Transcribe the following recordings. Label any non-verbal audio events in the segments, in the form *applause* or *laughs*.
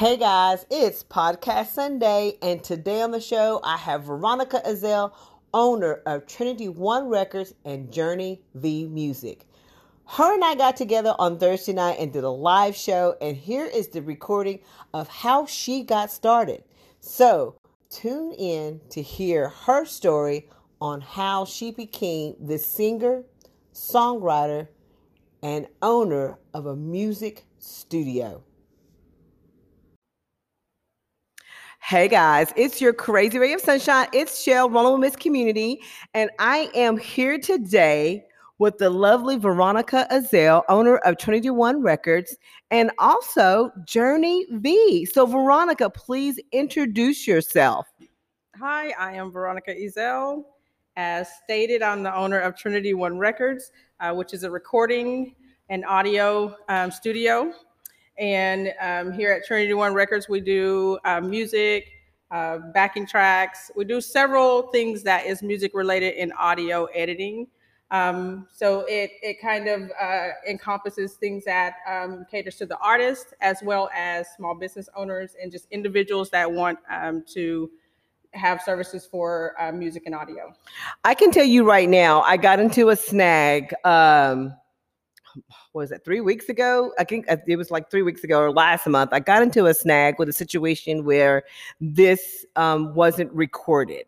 Hey guys, it's Podcast Sunday, and today on the show I have Veronica Ezell, owner of Trinity One Records and Journey V Music. Her and I got together on Thursday night and did a live show, and here is the recording of how she got started. So tune in to hear her story on how she became the singer, songwriter, and owner of a music studio. Hey guys, it's your crazy ray of sunshine. It's Shell, Rolling with Miss Community, and I am here today with the lovely Veronica Ezell, owner of Trinity One Records, and also Journey V. So, Veronica, please introduce yourself. Hi, I am Veronica Ezell. As stated, I'm the owner of Trinity One Records, uh, which is a recording and audio um, studio and um, here at Trinity One Records, we do uh, music, uh, backing tracks. We do several things that is music related in audio editing. Um, so it, it kind of uh, encompasses things that um, caters to the artist as well as small business owners and just individuals that want um, to have services for uh, music and audio. I can tell you right now, I got into a snag um, was it three weeks ago? I think uh, it was like three weeks ago or last month. I got into a snag with a situation where this um, wasn't recorded.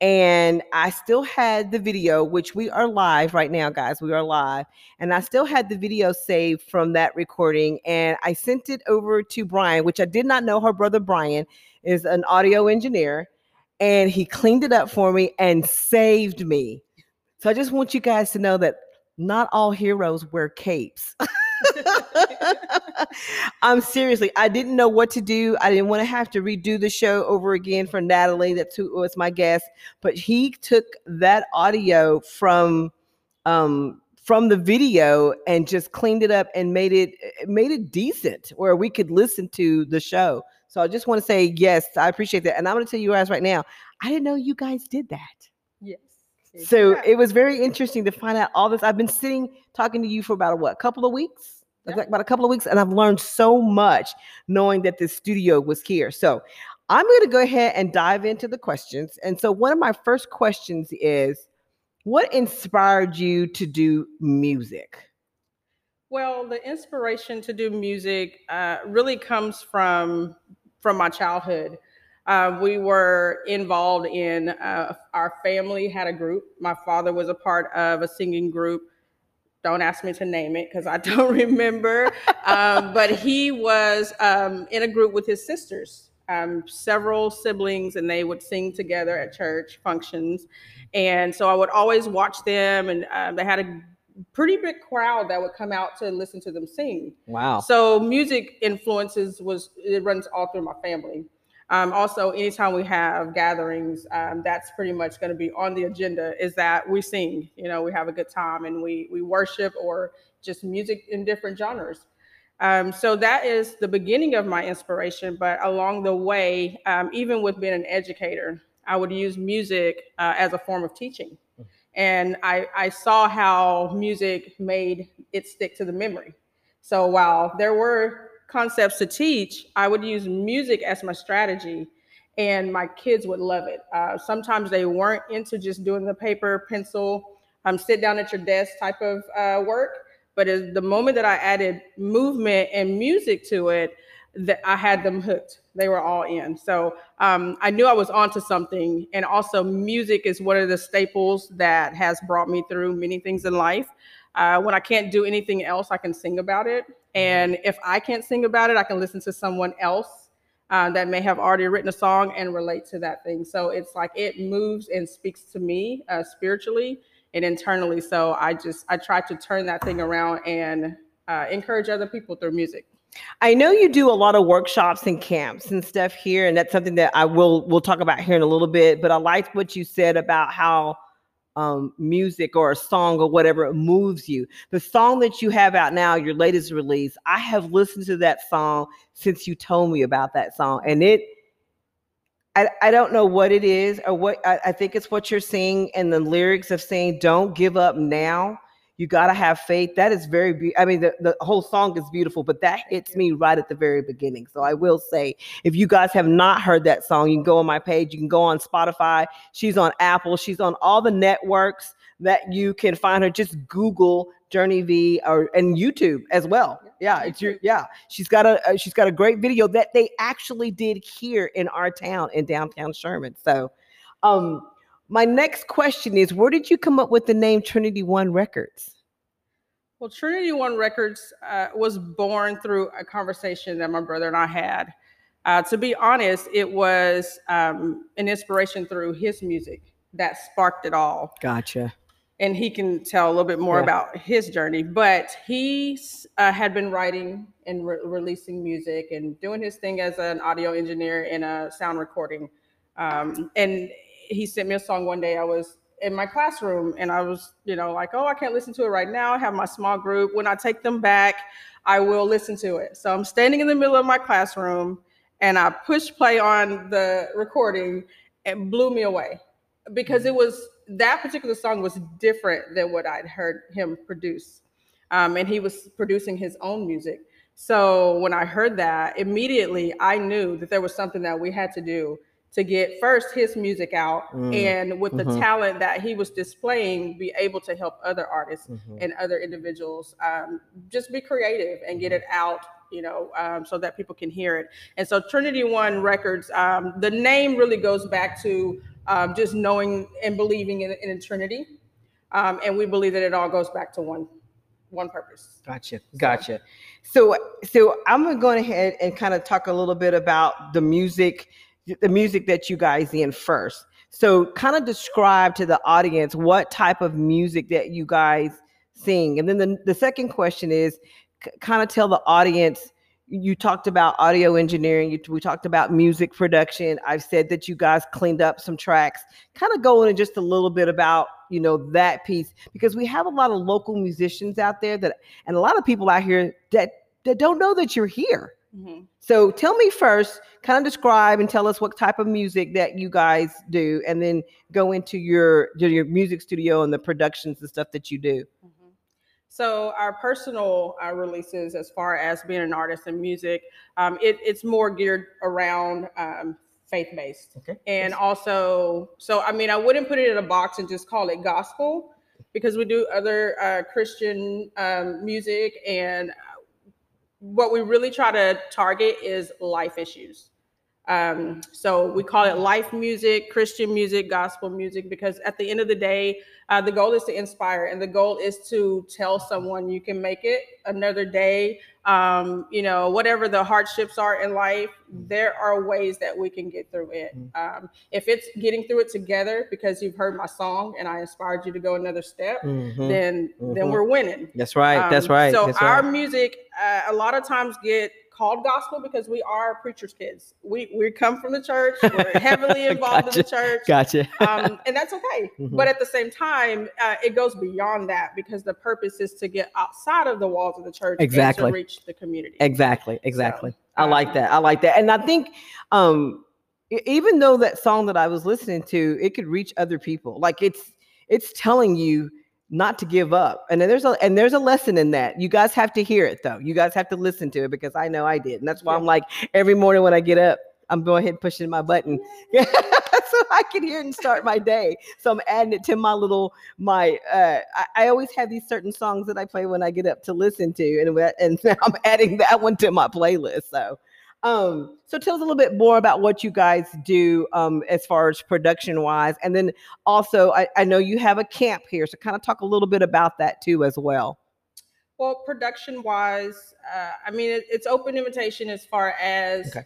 And I still had the video, which we are live right now, guys. We are live. And I still had the video saved from that recording. And I sent it over to Brian, which I did not know her brother Brian is an audio engineer. And he cleaned it up for me and saved me. So I just want you guys to know that not all heroes wear capes. *laughs* *laughs* I'm seriously, I didn't know what to do. I didn't want to have to redo the show over again for Natalie. That's who was my guest. But he took that audio from um from the video and just cleaned it up and made it made it decent where we could listen to the show. So I just want to say yes, I appreciate that. And I'm gonna tell you guys right now, I didn't know you guys did that. Yes. So it was very interesting to find out all this. I've been sitting talking to you for about a what, couple of weeks? Like about a couple of weeks, and I've learned so much knowing that this studio was here. So I'm going to go ahead and dive into the questions. And so one of my first questions is, what inspired you to do music? Well, the inspiration to do music uh, really comes from from my childhood. Uh, we were involved in uh, our family had a group. My father was a part of a singing group. Don't ask me to name it because I *laughs* don't remember. um, but he was um, in a group with his sisters, um, several siblings, and they would sing together at church functions. And so I would always watch them, and uh, they had a pretty big crowd that would come out to listen to them sing. Wow. So music influences was it runs all through my family. Um, also, anytime we have gatherings, um, that's pretty much going to be on the agenda. Is that we sing, you know, we have a good time and we we worship or just music in different genres. Um, so that is the beginning of my inspiration. But along the way, um, even with being an educator, I would use music uh, as a form of teaching. And I, I saw how music made it stick to the memory. So while there were concepts to teach, I would use music as my strategy, and my kids would love it. Uh, sometimes they weren't into just doing the paper, pencil, um, sit down at your desk type of uh, work. But the moment that I added movement and music to it, that I had them hooked. They were all in. So um, I knew I was onto something. And also, music is one of the staples that has brought me through many things in life. Uh, when I can't do anything else, I can sing about it. And if I can't sing about it, I can listen to someone else uh, that may have already written a song and relate to that thing. So it's like it moves and speaks to me uh, spiritually and internally. So I just I try to turn that thing around and uh, encourage other people through music. I know you do a lot of workshops and camps and stuff here, and that's something that I will we'll talk about here in a little bit. But I liked what you said about how um, music or a song or whatever moves you. The song that you have out now, your latest release, I have listened to that song since you told me about that song, and it. I, I don't know what it is or what I, I think it's what you're seeing in the lyrics of saying don't give up now You gotta have faith. That is very. Be- I mean, the, the whole song is beautiful, but that hits me right at the very beginning. So I will say, if you guys have not heard that song, you can go on my page. You can go on Spotify. She's on Apple. She's on all the networks that you can find her. Just Google Journey V or and YouTube as well. Yeah, it's your yeah. She's got a uh, she's got a great video that they actually did here in our town in downtown Sherman. So, um, my next question is, where did you come up with the name Trinity One Records? Well, Trinity One Records uh, was born through a conversation that my brother and I had. Uh, to be honest, it was um, an inspiration through his music that sparked it all. Gotcha. And he can tell a little bit more Yeah. about his journey. But he uh, had been writing and re- releasing music and doing his thing as an audio engineer in a sound recording. Um, and he sent me a song one day. I was in my classroom and I was, you know, like, oh, I can't listen to it right now. I have my small group. When I take them back, I will listen to it. So I'm standing in the middle of my classroom and I push play on the recording and blew me away because it was that particular song was different than what I'd heard him produce. Um, and he was producing his own music. So when I heard that, immediately I knew that there was something that we had to do to get first his music out Mm, and with the mhm. talent that he was displaying, be able to help other artists Mhm. and other individuals um, just be creative and get it out you know um, so that people can hear it and so trinity one records um, the name really goes back to um, just knowing and believing in, in trinity um, and we believe that it all goes back to one one purpose Gotcha. Gotcha. So so I'm going to go ahead and kind of talk a little bit about the music, the music that you guys in first. So kind of describe to the audience what type of music that you guys sing. And then the, the second question is k- kind of tell the audience you talked about audio engineering you, we talked about music production i've said that you guys cleaned up some tracks kind of go into just a little bit about you know that piece because we have a lot of local musicians out there that and a lot of people out here that that don't know that you're here Mhm. so tell me first kind of describe and tell us what type of music that you guys do and then go into your your music studio and the productions and stuff that you do Mhm. So our personal uh, releases, as far as being an artist in music, um, it, it's more geared around um, faith-based, okay and also, so I mean, I wouldn't put it in a box and just call it gospel, because we do other uh, Christian um, music, and what we really try to target is life issues. Um, so we call it life music, Christian music, gospel music, because at the end of the day, uh, the goal is to inspire, and the goal is to tell someone you can make it another day. Um, you know, whatever the hardships are in life, there are ways that we can get through it. Um, if it's getting through it together because you've heard my song and I inspired you to go another step, Mhm. then then Mhm. we're winning. that's right that's Um, right So that's our right. music, uh, a lot of times, get called gospel because we are preachers' kids. We we come from the church. We're *laughs* heavily involved in the church, gotcha um, and that's okay. *laughs* Mhm. But at the same time, uh, it goes beyond that because the purpose is to get outside of the walls of the church Exactly. and to reach the community. Exactly, exactly. I um, like that. I like that. And I think um even though that song that I was listening to, it could reach other people. Like it's it's telling you not to give up. And then there's a and there's a lesson in that. You guys have to hear it though. You guys have to listen to it because I know I did. And that's why I'm like every morning when I get up, I'm going ahead pushing my button *laughs* so I can hear it and start my day. So I'm adding it to my little my uh I, I always have these certain songs that I play when I get up to listen to and and now *laughs* I'm adding that one to my playlist. So um so tell us a little bit more about what you guys do um as far as production wise and then also I, I know you have a camp here so kind of talk a little bit about that too as well Well, production wise, uh, I mean, it, it's open invitation as far as Okay.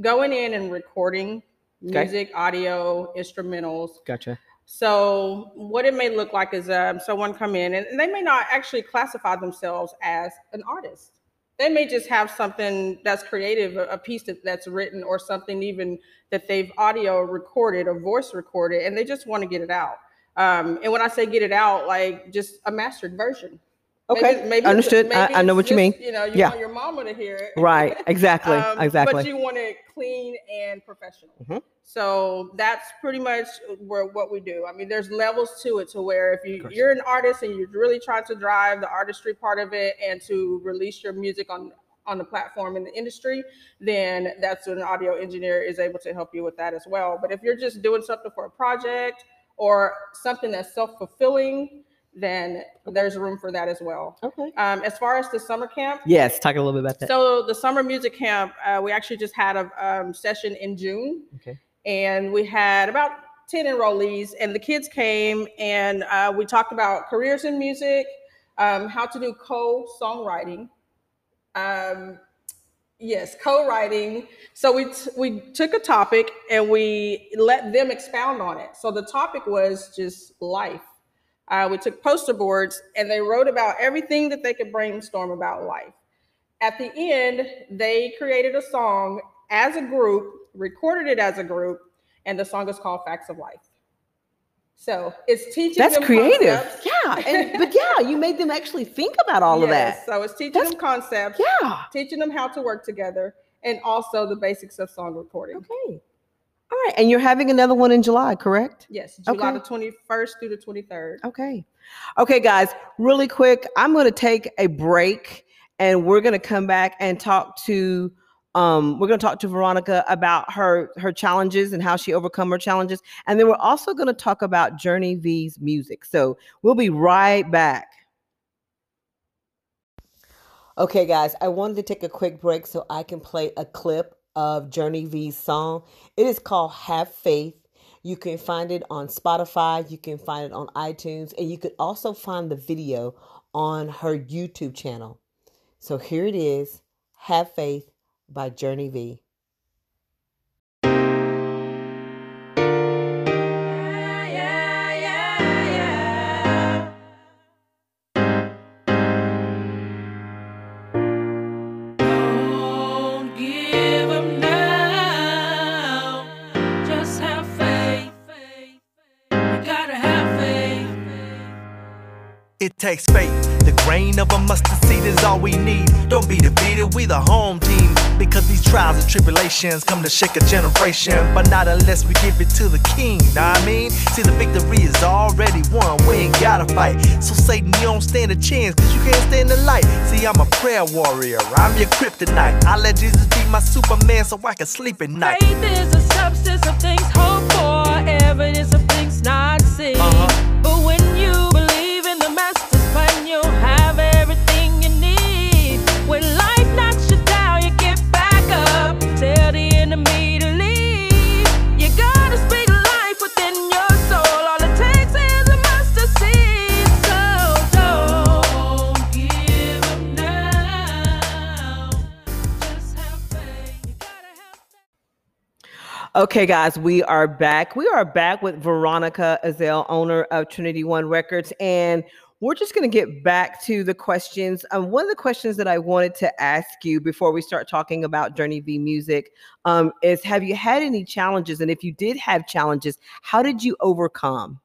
going in and recording Okay. music, audio, instrumentals. gotcha So what it may look like is um, someone come in and they may not actually classify themselves as an artist. They may just have something that's creative, a, piece that, that's written or something even that they've audio recorded or voice recorded, and they just want to get it out. Um, and when I say get it out, like just a mastered version. Okay, maybe understood. maybe I- I know what you mean. You know, you Yeah. want your mama to hear it. Right. *laughs* Exactly. Um, exactly. But you want it clean and professional. Mhm. So that's pretty much where what we do. I mean, there's levels to it to where if you you're an artist and you're really trying to drive the artistry part of it and to release your music on on the platform in the industry, then that's when an audio engineer is able to help you with that as well. But if you're just doing something for a project or something that's self-fulfilling, then there's room for that as well. okay. Um, as far as the summer camp, Yes. Talk a little bit about that. so the summer music camp, uh, we actually just had a um, session in June, Okay. and we had about ten enrollees, and the kids came and uh, we talked about careers in music, um, how to do co-songwriting. Um, yes, co-writing. So we t- we took a topic and we let them expound on it. So the topic was just life. Uh, we took poster boards and they wrote about everything that they could brainstorm about life. At the end, they created a song as a group, recorded it as a group, and the song is called Facts of Life. So it's teaching That's creative. concepts. Yeah. And *laughs* but yeah, you made them actually think about all of Yes, that. So it's teaching That's- them concepts, Yeah. teaching them how to work together, and also the basics of song recording. Okay. All right. And you're having another one in July, correct? Yes, July Okay. the 21st through the 23rd. Okay. Okay, guys, really quick, I'm going to take a break and we're going to come back and talk to um we're going to talk to Veronica about her her challenges and how she overcome her challenges and then we're also going to talk about Journey V's music. So, we'll be right back. Okay, guys, I wanted to take a quick break so I can play a clip of Journey V's song. It is called Have Faith. You can find it on Spotify, you can find it on iTunes, and you could also find the video on her YouTube channel. So here it is Have Faith by Journey V. takes faith. The grain of a mustard seed is all we need. Don't be defeated, we the home team. Because these trials and tribulations come to shake a generation. But not unless we give it to the king, know what I mean? See, the victory is already won, we ain't gotta fight. So, Satan, you don't stand a chance, cause you can't stand the light. See, I'm a prayer warrior, I'm your kryptonite. I let Jesus be my Superman so I can sleep at night. Faith is the substance of things hoped for, evidence of things not seen. Uh-huh. But Okay, guys, we are back. We are back with Veronica Ezell, owner of Trinity One Records, and we're just going to get back to the questions. Um, one of the questions that I wanted to ask you before we start talking about Journey V music um, is: Have you had any challenges? And if you did have challenges, how did you overcome?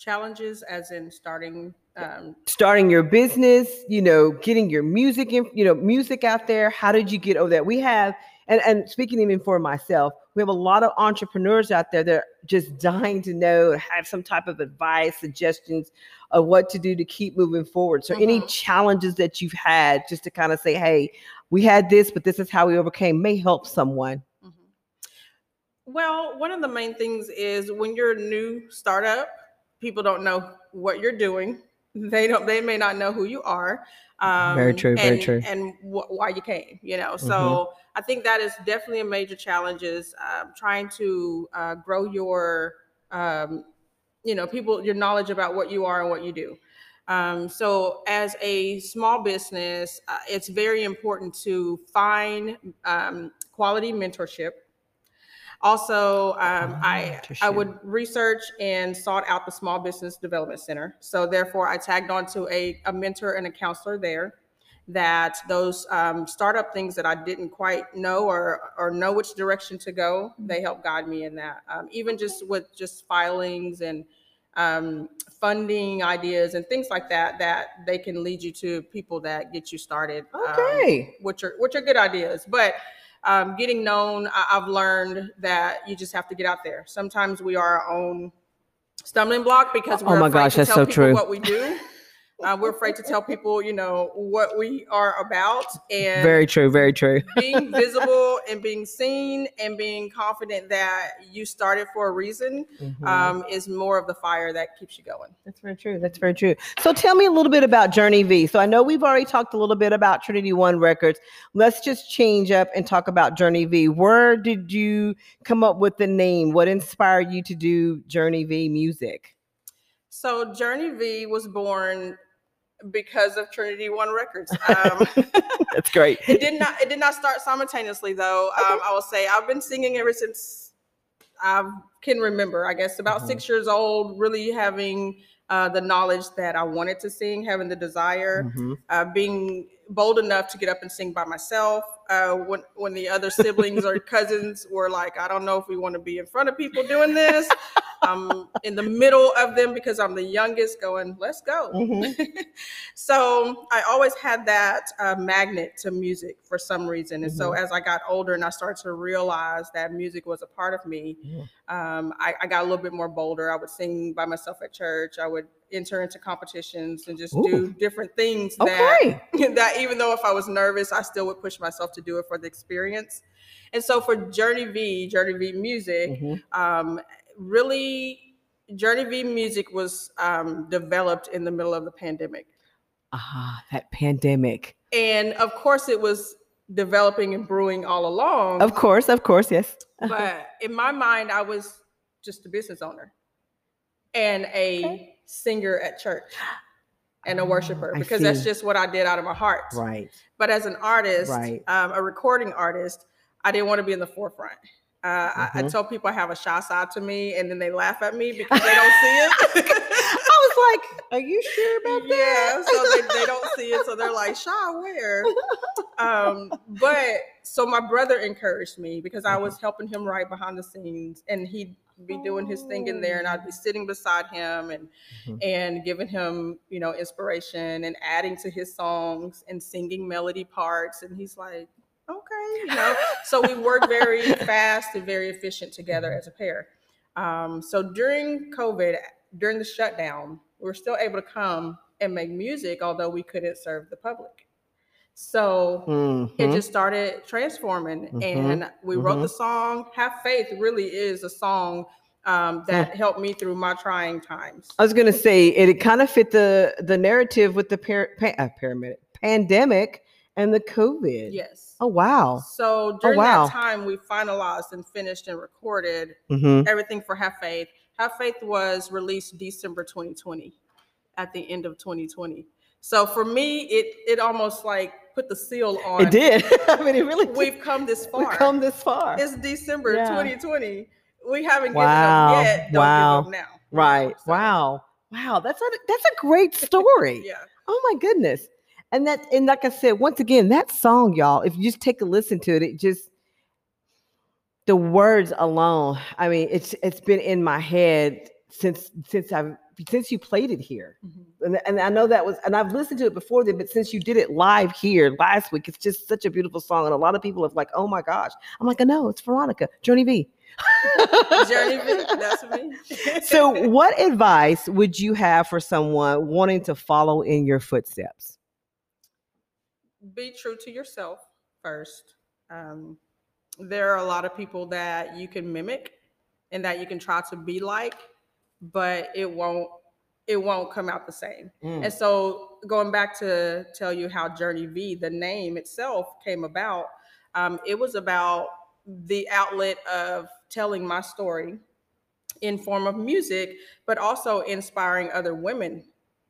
Challenges, as in starting. Um, starting your business, you know, getting your music in, you know, music out there. How did you get over that? We have, and, and speaking even for myself, we have a lot of entrepreneurs out there that are just dying to know, have some type of advice, suggestions of what to do to keep moving forward. So, any Mhm. challenges that you've had, just to kind of say, hey, we had this, but this is how we overcame, may help someone. Mhm. Well, one of the main things is when you're a new startup, people don't know what you're doing. They don't. They may not know who you are. Um, Very true, very and, true. And wh- why you came. You know. So I think that is definitely a major challenge. Is um, trying to uh, grow your, um, you know, people your knowledge about what you are and what you do. Um, so, as a small business, uh, it's very important to find um, quality mentorship. Also, um, I I would research and sought out the Small Business Development Center. So, therefore, I tagged on to a, a mentor and a counselor there. That those um, startup things that I didn't quite know or or know which direction to go, they help guide me in that. Um, even just with just filings and um, funding ideas and things like that that they can lead you to people that get you started. um, Okay. which are which are good ideas, but um, getting known, I, I've learned that you just have to get out there. Sometimes we are our own stumbling block because Oh we're oh my afraid gosh, to that's tell so people true. what we do. *laughs* Uh, we're afraid to tell people, you know, what we are about, and Very true. Very true. *laughs* being visible and being seen and being confident that you started for a reason Mhm. um, is more of the fire that keeps you going. That's very true. That's very true. So tell me a little bit about Journey V. So I know we've already talked a little bit about Trinity One Records. Let's just change up and talk about Journey V. Where did you come up with the name? What inspired you to do Journey V music? So Journey V was born because of Trinity One Records. *laughs* Um, That's great. it did not it did not start simultaneously though. Um, I will say I've been singing ever since I can remember. I guess about Mhm. six years old, really having uh, the knowledge that I wanted to sing, having the desire. Mhm. uh, being bold enough to get up and sing by myself. Uh, when when the other siblings or *laughs* cousins were like, I don't know if we want to be in front of people doing this. I'm in the middle of them because I'm the youngest, going, let's go. Mhm. *laughs* so I always had that uh, magnet to music for some reason. And so as I got older and I started to realize that music was a part of me, Yeah. um, I, I got a little bit more bolder. I would sing by myself at church. I would enter into competitions and just Ooh. do different things that Okay. *laughs* that even though if I was nervous, I still would push myself to do it for the experience. And so for Journey V, Journey V Music, Mhm. um, really, Journey V Music was um, developed in the middle of the pandemic. Ah, that pandemic. And of course, it was developing and brewing all along. Of course, of course, yes. *laughs* but in my mind, I was just a business owner and a Okay. Singer at church and a Ah, worshiper I because that's just what I did out of my heart. Right. But as an artist, Right. um, a recording artist, I didn't want to be in the forefront. Uh, I, I Mhm. tell people I have a shy side to me, and then they laugh at me because they don't see it. *laughs* I was like, are you sure about yeah, that? Yeah. So they, they don't see it, so they're like, "Shy, where?" *laughs* Um, but so my brother encouraged me because I was helping him write behind the scenes, and he'd be doing his thing in there, and I'd be sitting beside him and Mhm. and giving him, you know, inspiration and adding to his songs and singing melody parts, and he's like, "Okay," you know. so we work very *laughs* fast and very efficient together as a pair. Um, so during COVID, during the shutdown, we were still able to come and make music, although we couldn't serve the public. So it Mhm. just started transforming, Mhm, and we wrote mhm. the song. Have faith really is a song um, that helped me through my trying times. I was gonna say it, it kind of fit the the narrative with the par- pa- uh, paramedic pandemic and the COVID. Yes. Oh wow. So during wow. that time, we finalized and finished and recorded hmm everything for Have Faith. Have Faith was released December 2020, at the end of 2020. So for me, it it almost like put the seal on. It did. *laughs* I mean, it really. We've come this far. We've come this far. it's December Yeah. 2020. We haven't Wow. given up yet. Don't Wow. give up now. right. So, Wow. Wow. That's a that's a great story. *laughs* Yeah. Oh my goodness. And that and like I said, once again, that song, y'all, if you just take a listen to it, it just the words alone. I mean, it's it's been in my head since since I've since you played it here. Mhm. And, and I know that was and I've listened to it before then, but since you did it live here last week, it's just such a beautiful song. And a lot of people have like, oh my gosh. I'm like, I know, it's Veronica, Journey V. *laughs* Journey V, *laughs* that's me. so what advice would you have for someone wanting to follow in your footsteps? be true to yourself first. Um, there are a lot of people that you can mimic and that you can try to be like, but it won't it won't come out the same. And so going back to tell you how Journey V, the name itself came about, um, it was about the outlet of telling my story in form of music, but also inspiring other women,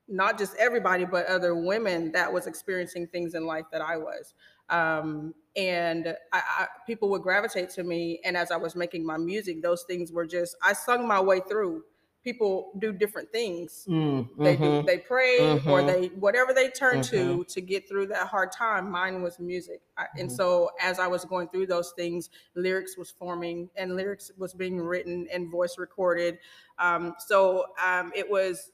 not just everybody, but other women that was experiencing things in life that I was. Um, and I, I, people would gravitate to me. And as I was making my music, those things were just, I sung my way through people do different things. Mm, They do mhm. they pray or Mhm. they whatever they turn Mm-hmm. to to get through that hard time. Mine was music, I, and Mhm. so as I was going through those things, lyrics was forming and lyrics was being written and voice recorded. Um, so um, it was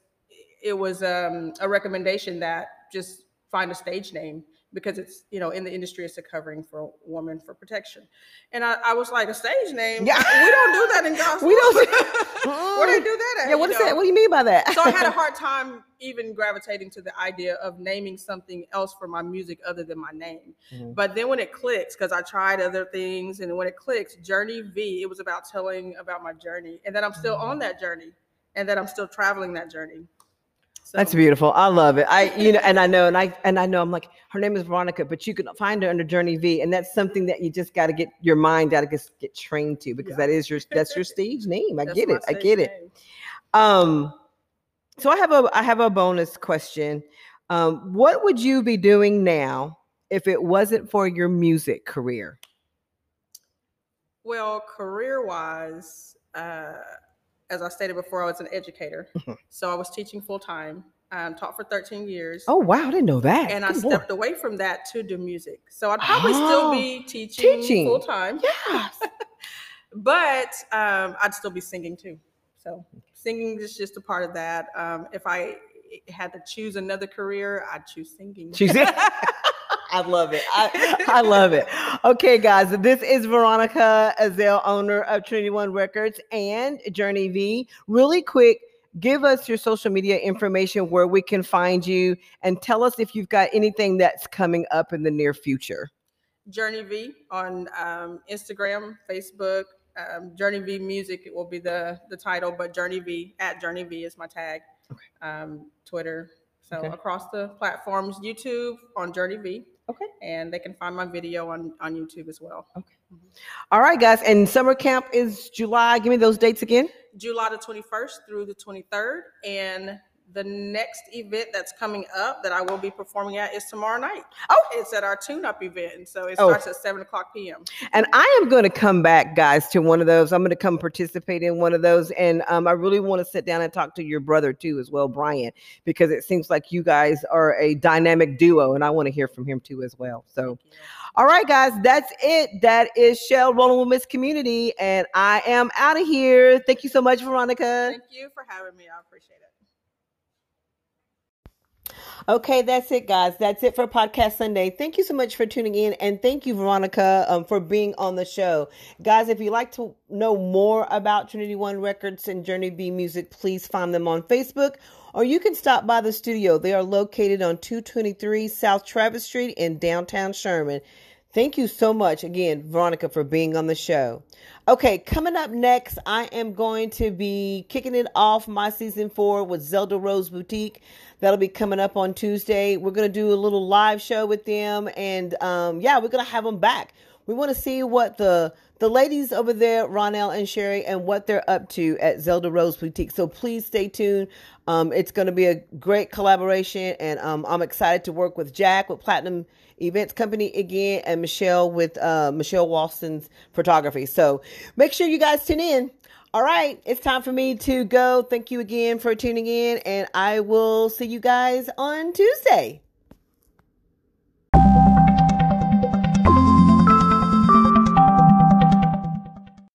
it was um, a recommendation that just find a stage name because it's you know in the industry it's a covering for women for protection and i, I was like a stage name Yeah. *laughs* we don't do that in gospel *laughs* We don't- *laughs* where they do that at Yeah, what you know? that? What do you mean by that? so I had a hard time even gravitating to the idea of naming something else for my music other than my name. Mhm. But then when it clicks, because I tried other things, and when it clicks, Journey V, it was about telling about my journey, and that I'm still Mm-hmm. on that journey, and that I'm still traveling that journey. So, That's beautiful. I love it. I, you know, *laughs* and I know, and I, and I know, I'm like, her name is Veronica, but you can find her under Journey V, and that's something that you just got to get your mind got to get, get trained to because Yeah. that is your, that's your *laughs* stage name. I that's get it. I get it. Um, so I have a, I have a bonus question. Um, what would you be doing now if it wasn't for your music career? Well, career wise, uh, as I stated before, I was an educator. Mhm. so I was teaching full time, um, taught for 13 years. Oh wow, I didn't know that. and I Good Lord. stepped away from that to do music. So I'd probably still Oh, be teaching, teaching. full time, Yes. *laughs* but um, I'd still be singing too. So singing is just a part of that. Um, if I had to choose another career, I'd choose singing. Choose it. *laughs* I love it. I, *laughs* I love it. Okay, guys, this is Veronica Ezell, owner of Trinity One Records and Journey V. Really quick, give us your social media information where we can find you and tell us if you've got anything that's coming up in the near future. Journey V on um, Instagram, Facebook. Um, Journey V Music it will be the the title, but Journey V at Journey V is my tag. Okay. Um, Twitter. So Okay. across the platforms, YouTube on Journey V. Okay. And they can find my video on on YouTube as well. Okay. All right, guys. And summer camp is July. Give me those dates again. July the 21st through the 23rd. And the next event that's coming up that I will be performing at is tomorrow night. Oh. It's at our tune up event. And so it Oh. starts at 7 o'clock p.m. And I am going to come back, guys, to one of those. I'm going to come participate in one of those. And um, I really want to sit down and talk to your brother too, as well, Brian, because it seems like you guys are a dynamic duo, and I want to hear from him too, as well. So, all right, guys, that's it. That is Shell Rolling with Miss Community, and I am out of here. Thank you so much, Veronica. Thank you for having me. I appreciate it. Okay, that's it, guys. That's it for Podcast Sunday. Thank you so much for tuning in, and thank you, Veronica, um, for being on the show. Guys, if you'd like to know more about Trinity One Records and Journey V Music, please find them on Facebook, or you can stop by the studio. They are located on 223 South Travis Street in downtown Sherman. Thank you so much again, Veronica, for being on the show. Okay, coming up next, I am going to be kicking it off my season four with Zelda Rose Boutique. That'll be coming up on Tuesday. We're going to do a little live show with them, and um, yeah, we're going to have them back. We want to see what the the ladies over there, Ronell and Sherry, and what they're up to at Zelda Rose Boutique. So please stay tuned. Um, it's going to be a great collaboration, and um, I'm excited to work with Jack with Platinum Events Company again, and Michelle with uh, Michelle Walston's photography. So make sure you guys tune in. All right, it's time for me to go. Thank you again for tuning in, and I will see you guys on Tuesday.